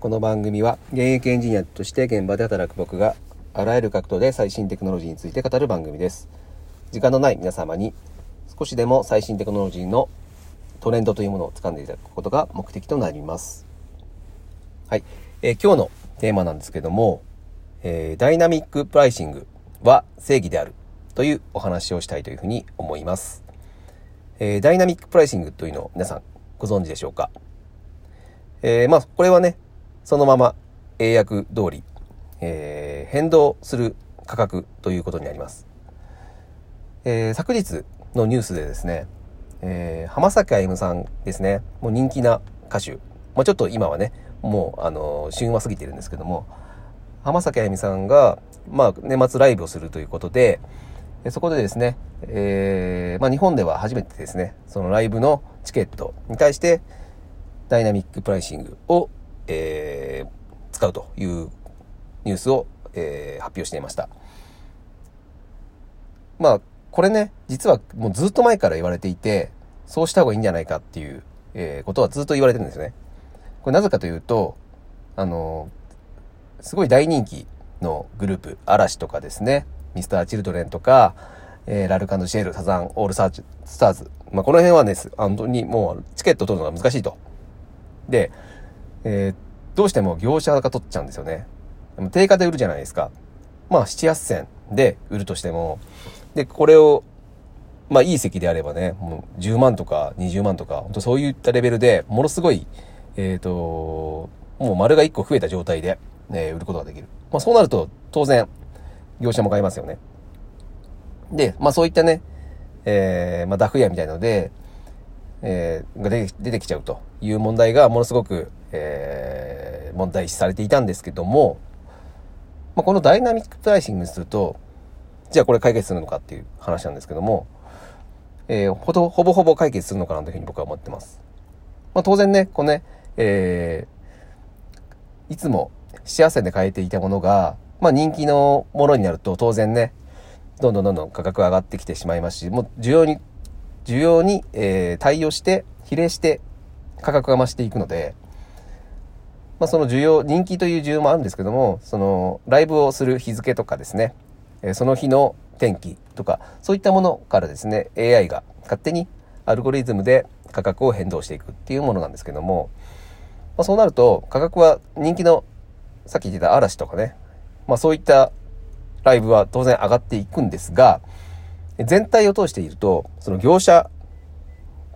この番組は現役エンジニアとして現場で働く僕があらゆる角度で最新テクノロジーについて語る番組です。時間のない皆様に少しでも最新テクノロジーのトレンドというものを掴んでいただくことが目的となります。はい。えー今日のテーマなんですけども、えーダイナミックプライシングは正義であるというお話をしたいというふうに思います。えーダイナミックプライシングというのを皆さんご存知でしょうか？えーまあ、これはね、そのまま英訳通り、えー変動する価格ということになります。えー昨日のニュースでですね、えー浜崎あゆむさんですね、もう人気な歌手、まあ、ちょっと今はね、もう、あの旬は過ぎてるんですけども、浜崎あゆみさんが、まあ、年末ライブをするということで、えそこでですね、えーまあ、日本では初めてですね、そのライブのチケットに対して、ダイナミックプライシングを、えー使うというニュースを、えー発表していました。まあ、これね、実はもうずっと前から言われていて、そうした方がいいんじゃないかっていう、えーことはずっと言われてるんですね。これなぜかというと、あのすごい大人気のグループ、嵐とかですね、ミスターチルドレンとか、えーラルカンドシェル、サザン、オールサーチ、スターズ。まあ、この辺はね、本当にもうチケット取るのが難しいと。で、えーどうしても業者が取っちゃうんですよね。でも定価で売るじゃないですか。まあ、7、8千で売るとしても、で、これを、まあ、いい席であればね、もう10万とか20万とか、本当そういったレベルで、ものすごい、えっ、と、もう丸が1個増えた状態で、え売ることができる。まあ、そうなると、当然、業者も買いますよね。で、まあ、そういったね、えーまあ、ダフ屋みたいので、えーが出てきちゃうという問題がものすごく、えー問題視されていたんですけども、まあ、このダイナミックプライシングにすると、じゃあこれ解決するのかっていう話なんですけども、えーほとほぼほぼ解決するのかなというふうに僕は思ってます。まあ、当然ね、このね、えーいつも幸せで買えていたものが、まあ、人気のものになると当然ね、どんどんどんどん価格が上がってきてしまいますし、もう需要に、需要に、えー対応して、比例して価格が増していくので、まあ、その需要、人気という需要もあるんですけども、そのライブをする日付とかですね、えその日の天気とか、そういったものからですね、AI が勝手にアルゴリズムで価格を変動していくっていうものなんですけども、まあ、そうなると価格は人気の、さっき言ってた嵐とかね、まあそういったライブは当然上がっていくんですが、全体を通していると、その業者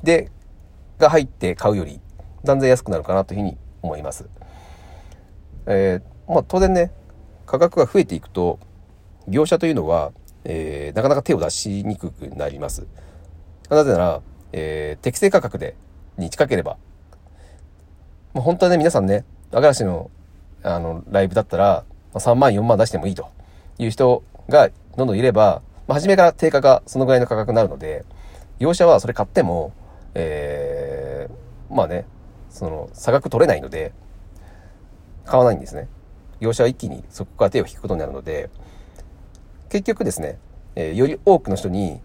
で、が入って買うより断然安くなるかなというふうに思います。えーまあ当然ね、価格が増えていくと、業者というのは、えーなかなか手を出しにくくなります。なぜなら、えー適正価格で、に近ければ、もう本当はね、皆さんね、アガラシの、あの、ライブだったら、まあ3万、4万出してもいいという人がどんどんいれば、まあ、初めから定価がそのぐらいの価格になるので、業者はそれ買っても、えーまあね、その、差額取れないので、買わないんですね。業者は一気にそこから手を引くことになるので、結局ですね、えーより多くの人に、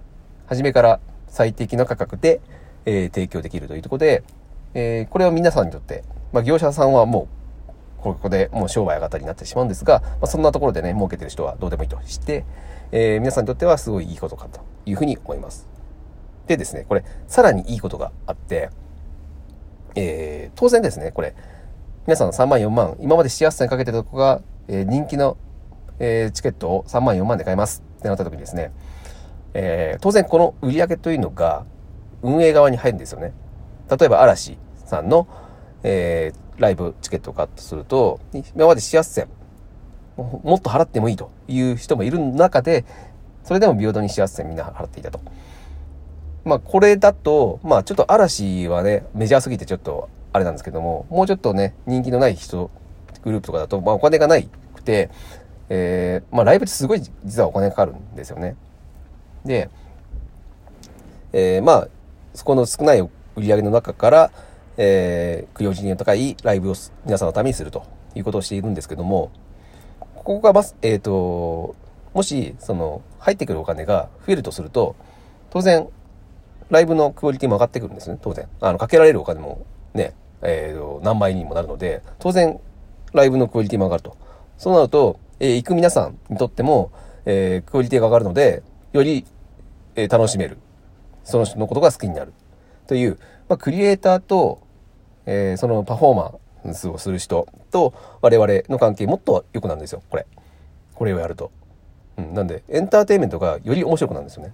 初めから最適な価格で、えー提供できるというところで、えーこれは皆さんにとって、まあ、業者さんはもう、ここでもう商売上がったりになってしまうんですが、まあ、そんなところでね、儲けてる人はどうでもいいとして、え皆さんにとってはすごいいいことかというふうに思います。でですね、これ、さらにいいことがあって、え当然ですね、これ、皆さん3万4万、今まで幸せにかけてたとこが、えー人気の、えーチケットを3万4万で買いますってなった時にですね、えー当然この売り上げというのが運営側に入るんですよね。例えば嵐さんの、えーライブチケットを買ったとすると、今まで幸せももっと払ってもいいという人もいる中で、それでも平等に幸せみんな払っていたと。まあこれだと、まあちょっと嵐はね、メジャーすぎてちょっとあれなんですけども、もうちょっとね、人気のない人、グループとかだと、まあお金がないくて、えーまあライブってすごい実はお金かかるんですよね。で、えーまあ、そこの少ない売り上げの中から、えー、供養人の高いライブを皆さんのためにするということをしているんですけども、ここがまず、えっ、と、もし、その、入ってくるお金が増えるとすると、当然、ライブのクオリティも上がってくるんですね、当然。あの、かけられるお金もね、えーと、何倍にもなるので、当然、ライブのクオリティも上がると。そうなると、えー、行く皆さんにとっても、えー、クオリティが上がるので、より、えー、楽しめる。その人のことが好きになる。という、まあ、クリエイターと、えー、そのパフォーマンスをする人と我々の関係もっと良くなるんですよ、これ。これをやると。うん、なんで、エンターテインメントがより面白くなるんですよね。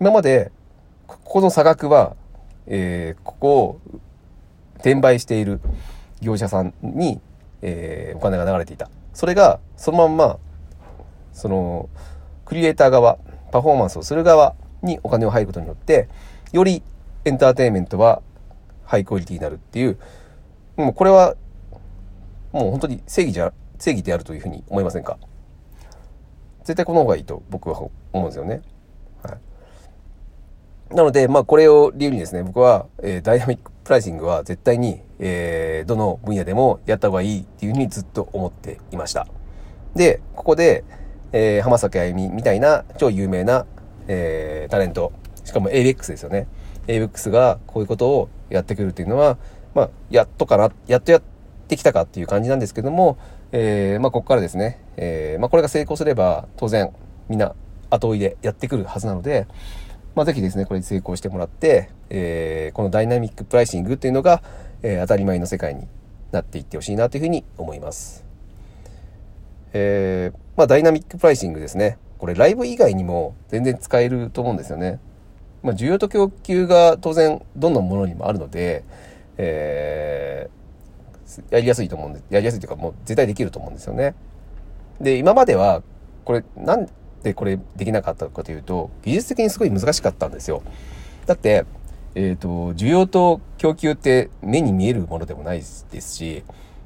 今まで、ここの差額は、えー、ここを転売している業者さんに、えー、お金が流れていた。それが、そのまんま、その、クリエイター側、パフォーマンスをする側にお金を入ることによって、よりエンターテインメントはハイクオリティになるっていう、もうこれは、もう本当に正義じゃ、正義であるというふうに思いませんか？絶対この方がいいと僕は思うんですよね。なので、まあこれを理由にですね、僕は、えー、ダイナミックプライシングは絶対に、えー、どの分野でもやった方がいいっていうふうにずっと思っていました。で、ここで、えー、浜崎あゆみみたいな超有名な、えー、タレント、しかも ABEX ですよね。ABEX がこういうことをやってくるっていうのは、まあ、やっとかな、やっとやってきたかっていう感じなんですけども、えー、まあ、ここからですね、えー、まあ、これが成功すれば、当然、みんな後追いでやってくるはずなので、まあ、ぜひですね、これで成功してもらって、えー、このダイナミックプライシングっていうのが、えー、当たり前の世界になっていってほしいなというふうに思います。えー、まあ、ダイナミックプライシングですね。これライブ以外にも全然使えると思うんですよね。まあ、需要と供給が当然どんなものにもあるので、えー、やりやすいと思うんで、やりやすいというかもう絶対できると思うんですよね。で、今までは、これ、なんでこれできなかったかというと、技術的にすごい難しかったんですよ。だって、えっ、ー、と、需要と供給って目に見えるものでもないですし、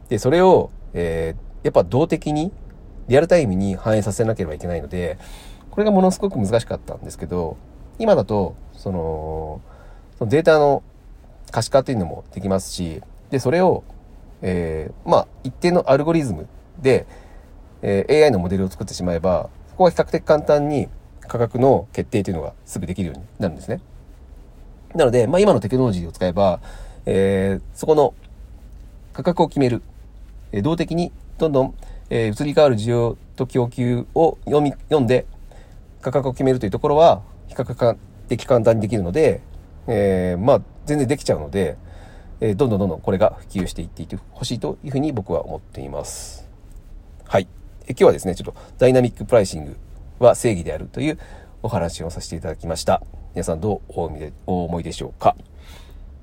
で、それを、えー、やっぱ動的に、リアルタイムに反映させなければいけないので、これがものすごく難しかったんですけど、今だと、その、そのデータの可視化っていうのもできますし、で、それを、えー、まあ、一定のアルゴリズムで、えー、AI のモデルを作ってしまえば、こは比較的簡単に価格の決定というのがすぐできるようになるんですね。なので、まあ、今のテクノロジーを使えば、えー、そこの価格を決める、えー、動的にどんどん、えー、移り変わる需要と供給を読み、読んで価格を決めるというところは、比較的簡単にできるので、えー、まあ、全然できちゃうので、えー、どんどんどんどんこれが普及していっていってほしいというふうに僕は思っています。今日はですね、ちょっとダイナミックプライシングは正義であるというお話をさせていただきました。皆さんどうお思いでしょうか？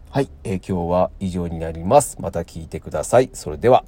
はい、えー、今日は以上になります。また聞いてください。それでは。